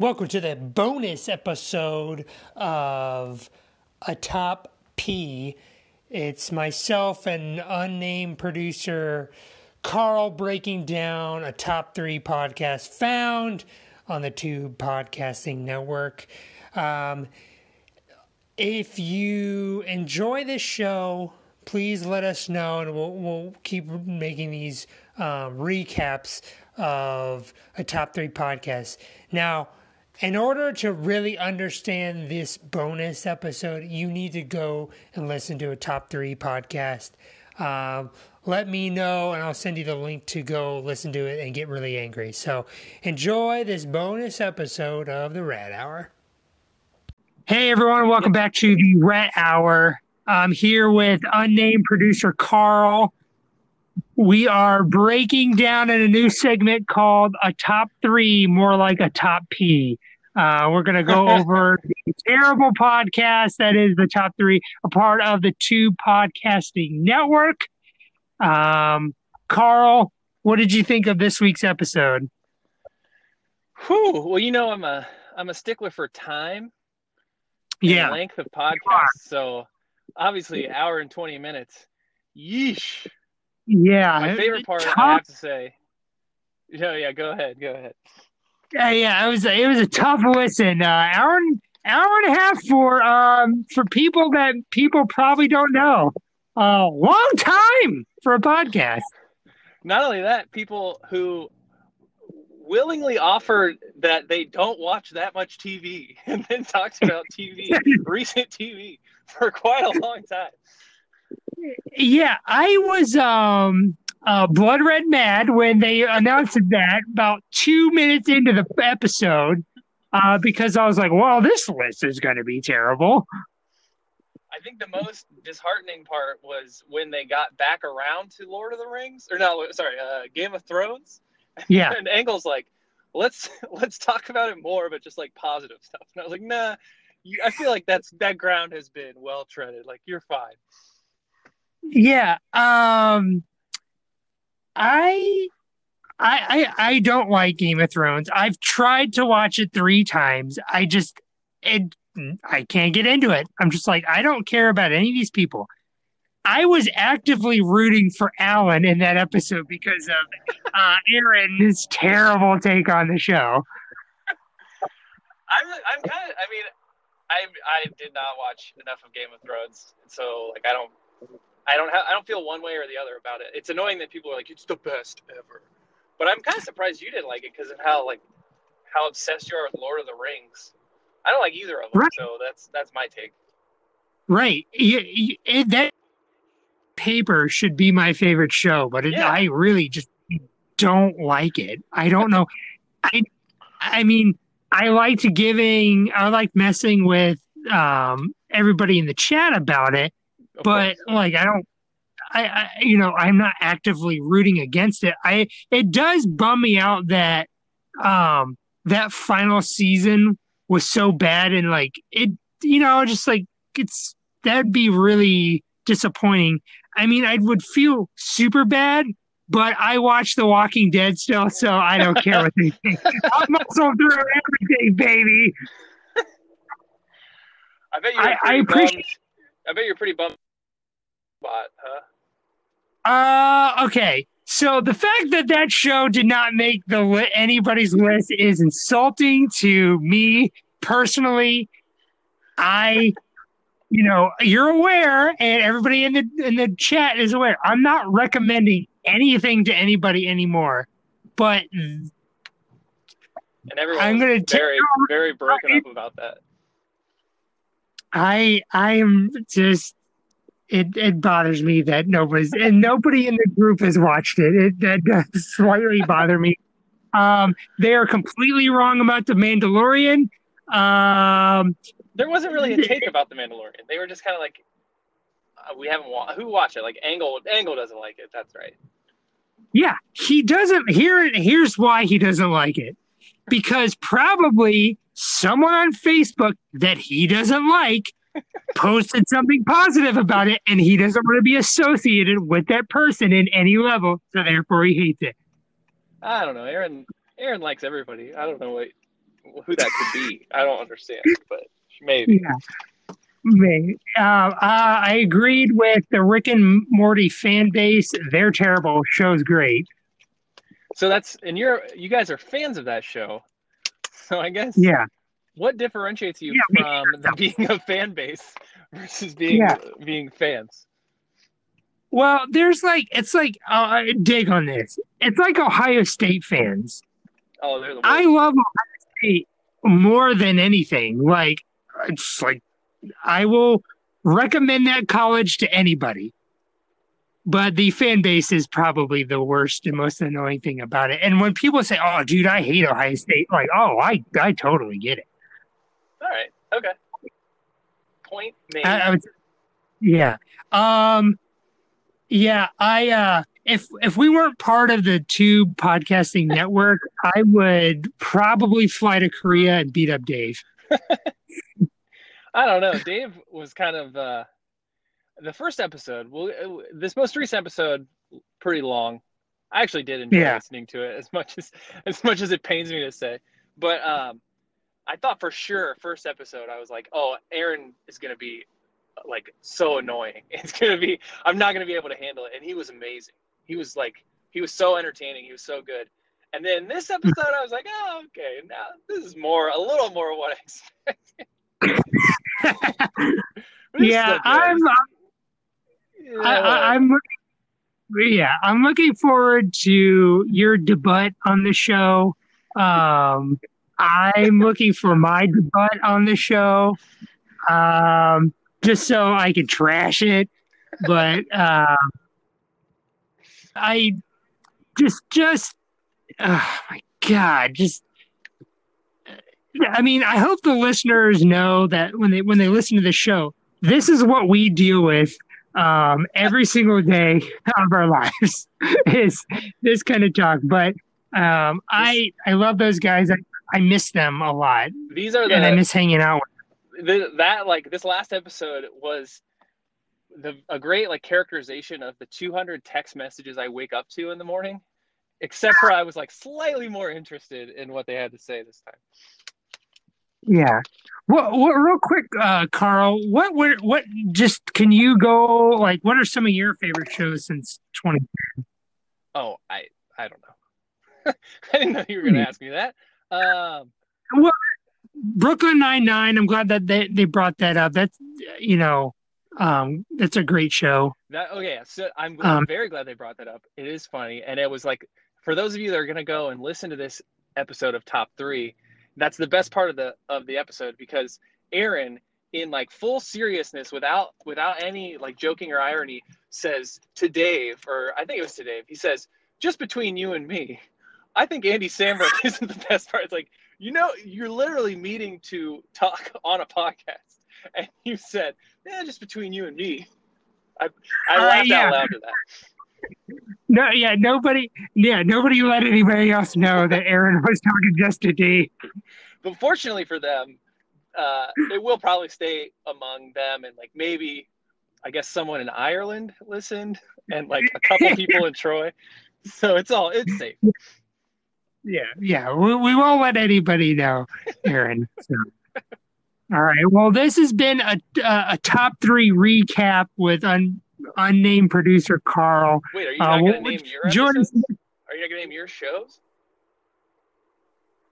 Welcome to the bonus episode of A Top P. It's myself and unnamed producer Carl breaking down a top three podcast found on the Tube Podcasting Network. Um, if you enjoy this show, please let us know, and we'll, we'll keep making these um, recaps of a top three podcast. Now, in order to really understand this bonus episode, you need to go and listen to a top three podcast. Um, let me know, and I'll send you the link to go listen to it and get really angry. So, enjoy this bonus episode of the Rat Hour. Hey, everyone, welcome back to the Rat Hour. I'm here with unnamed producer Carl. We are breaking down in a new segment called a top three, more like a top P. Uh, we're going to go over the terrible podcast that is the top three, a part of the Tube Podcasting Network. Um, Carl, what did you think of this week's episode? Whew. Well, you know, I'm a I'm a stickler for time. Yeah, length of podcast. So obviously, hour and twenty minutes. Yeesh. Yeah. My favorite part, tough. I have to say. Yeah, yeah. Go ahead. Go ahead. Yeah, yeah. It was it was a tough listen. Uh, hour and hour and a half for um for people that people probably don't know. A uh, long time for a podcast. Not only that, people who willingly offer that they don't watch that much TV and then talks about TV, recent TV for quite a long time. Yeah, I was um uh, blood red mad when they announced that about two minutes into the episode uh, because I was like, well, this list is going to be terrible. I think the most disheartening part was when they got back around to Lord of the Rings, or no, sorry, uh, Game of Thrones. Yeah, and Angle's like, let's let's talk about it more, but just like positive stuff. And I was like, nah, I feel like that's that ground has been well treaded. Like you're fine. Yeah. Um I I, I don't like Game of Thrones. I've tried to watch it three times. I just it I can't get into it. I'm just like I don't care about any of these people. I was actively rooting for Alan in that episode because of uh, Aaron's terrible take on the show. I'm I'm kind of I mean I I did not watch enough of Game of Thrones, so like I don't I don't have I don't feel one way or the other about it. It's annoying that people are like it's the best ever, but I'm kind of surprised you didn't like it because of how like how obsessed you are with Lord of the Rings. I don't like either of them, right. so that's that's my take. Right. it, that paper should be my favorite show, but it, yeah. I really just don't like it. I don't know. I I mean, I liked giving, I like messing with um, everybody in the chat about it, but like I don't I, I, you know I'm not actively rooting against it. I it does bum me out that um that final season was so bad and like it you know just like it's that'd be really disappointing. I mean I would feel super bad, but I watch The Walking Dead still, so I don't care what they think. I'm muscle through everything, baby. I bet you. I, I appreciate. I bet you're pretty bummed spot, huh? Uh, okay. So the fact that that show did not make the li- anybody's list is insulting to me personally. I, you know, you're aware, and everybody in the in the chat is aware. I'm not recommending anything to anybody anymore, but and everyone's I'm gonna very very broken up about that. I I am just it it bothers me that nobody's and nobody in the group has watched it. It that does slightly bother me. Um, they are completely wrong about the Mandalorian. Um, there wasn't really a take about the Mandalorian. They were just kind of like, uh, we haven't wa- who watched it. Like Angle, Angle doesn't like it. That's right. Yeah, he doesn't. Here, here's why he doesn't like it. Because probably someone on Facebook that he doesn't like posted something positive about it, and he doesn't want to be associated with that person in any level, so therefore he hates it. I don't know. Aaron Aaron likes everybody. I don't know what who that could be. I don't understand, but maybe. Yeah. Maybe. Uh, uh, I agreed with the Rick and Morty fan base. They're terrible. Show's great. So that's and you're you guys are fans of that show. So I guess Yeah. What differentiates you Yeah, from the being a fan base versus being Yeah. being fans? Well, there's like it's like uh, dig on this. It's like Ohio State fans. Oh, they're the I love Ohio State more than anything. Like it's like I will recommend that college to anybody. But the fan base is probably the worst and most annoying thing about it. And when people say, "Oh, dude, I hate Ohio State," like, "Oh, I I totally get it." Okay. Point made. I, I would, yeah. Um, yeah. I uh, if if we weren't part of the Tube podcasting network, I would probably fly to Korea and beat up Dave. I don't know. Dave was kind of uh, the first episode. Well, uh, this most recent episode, pretty long. I actually did enjoy Yeah. listening to it as much as as much as it pains me to say. But um, I thought for sure first episode I was like, oh, Aaron is gonna be like so annoying. It's gonna be I'm not gonna be able to handle it. And he was amazing. He was like he was so entertaining. He was so good. And then this episode I was like, oh, okay, now this is more a little more what I expected. Yeah. I'm Yeah, I, I, I'm looking. Yeah, I'm looking forward to your debut on the show. Um, I'm looking for my debut on the show, um, just so I can trash it. But um, I just, just, oh my god, just. I mean, I hope the listeners know that when they when they listen to the show, this is what we deal with um, every single day of our lives is this kind of talk. But um, I I love those guys. I, I miss them a lot, These are the and I miss hanging out. with the that like this last episode was the a great like characterization of the 200 text messages I wake up to in the morning. Except for I was like slightly more interested in what they had to say this time. Yeah. What? What? Real quick, uh, Carl. What? What? What? Just can you go like? What are some of your favorite shows since twenty? Oh, I I don't know. I didn't know you were going to Hmm. ask me that. Um, well, Brooklyn Nine Nine. I'm glad that they they brought that up. That's you know, um, that's a great show. That okay, so I'm, Um, I'm very glad they brought that up. It is funny, and it was like for those of you that are gonna go and listen to this episode of Top Three, that's the best part of the of the episode because Aaron, in like full seriousness, without without any like joking or irony, says to Dave, or I think it was to Dave, he says, "Just between you and me, I think Andy Samberg isn't the best part." It's like you know, you're literally meeting to talk on a podcast, and you said, "Yeah, just between you and me." I, I Uh, laughed yeah. out loud to that. No, yeah, nobody, yeah, nobody let anybody else know that Aaron was talking just to D. But fortunately for them, uh, it will probably stay among them and like maybe, I guess someone in Ireland listened and like a couple people in Troy. So it's all it's safe. Yeah, yeah, we, we won't let anybody know, Aaron. So. All right. Well, this has been a a, a top three recap with un, unnamed producer Carl. Wait, are you Uh, not what gonna would name your Jordan, episodes? Are you not gonna name your shows?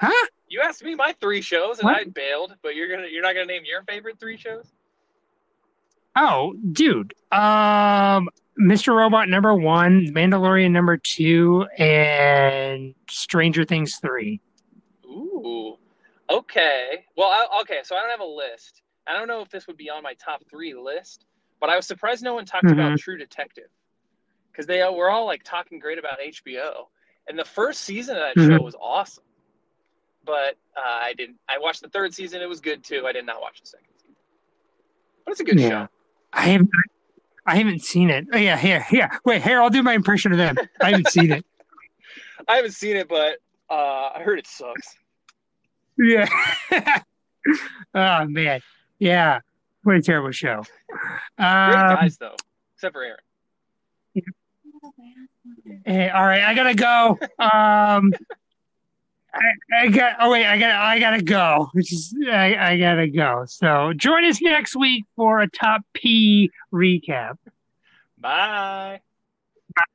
huh? You asked me my three shows and What? I bailed, but you're gonna you're not gonna name your favorite three shows? Oh, dude. Um, Mr. Robot number one, Mandalorian number two, and Stranger Things three. Ooh. Okay. Well, I, okay. So I don't have a list. I don't know if this would be on my top three list, but I was surprised no one talked about True Detective because they were all like talking great about HBO, and the first season of that Mhm. show was awesome. But uh, I didn't. I watched the third season; it was good too. I did not watch the second season, but it's a good Yeah. show. I haven't. I haven't seen it. Oh yeah, here, yeah. Wait, here. I'll do my impression of them. I haven't seen it. I haven't seen it, but uh, I heard it sucks. Yeah. oh man. Yeah. What a terrible show. Great Um, guys though, except for Aaron. hey, all right, I gotta go. Um, I, I got. Oh wait, I got. I gotta go. Which is, I, I gotta go. So join us next week for a top P recap. Bye.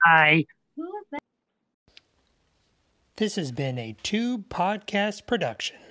Bye. This has been a Tube Podcast production.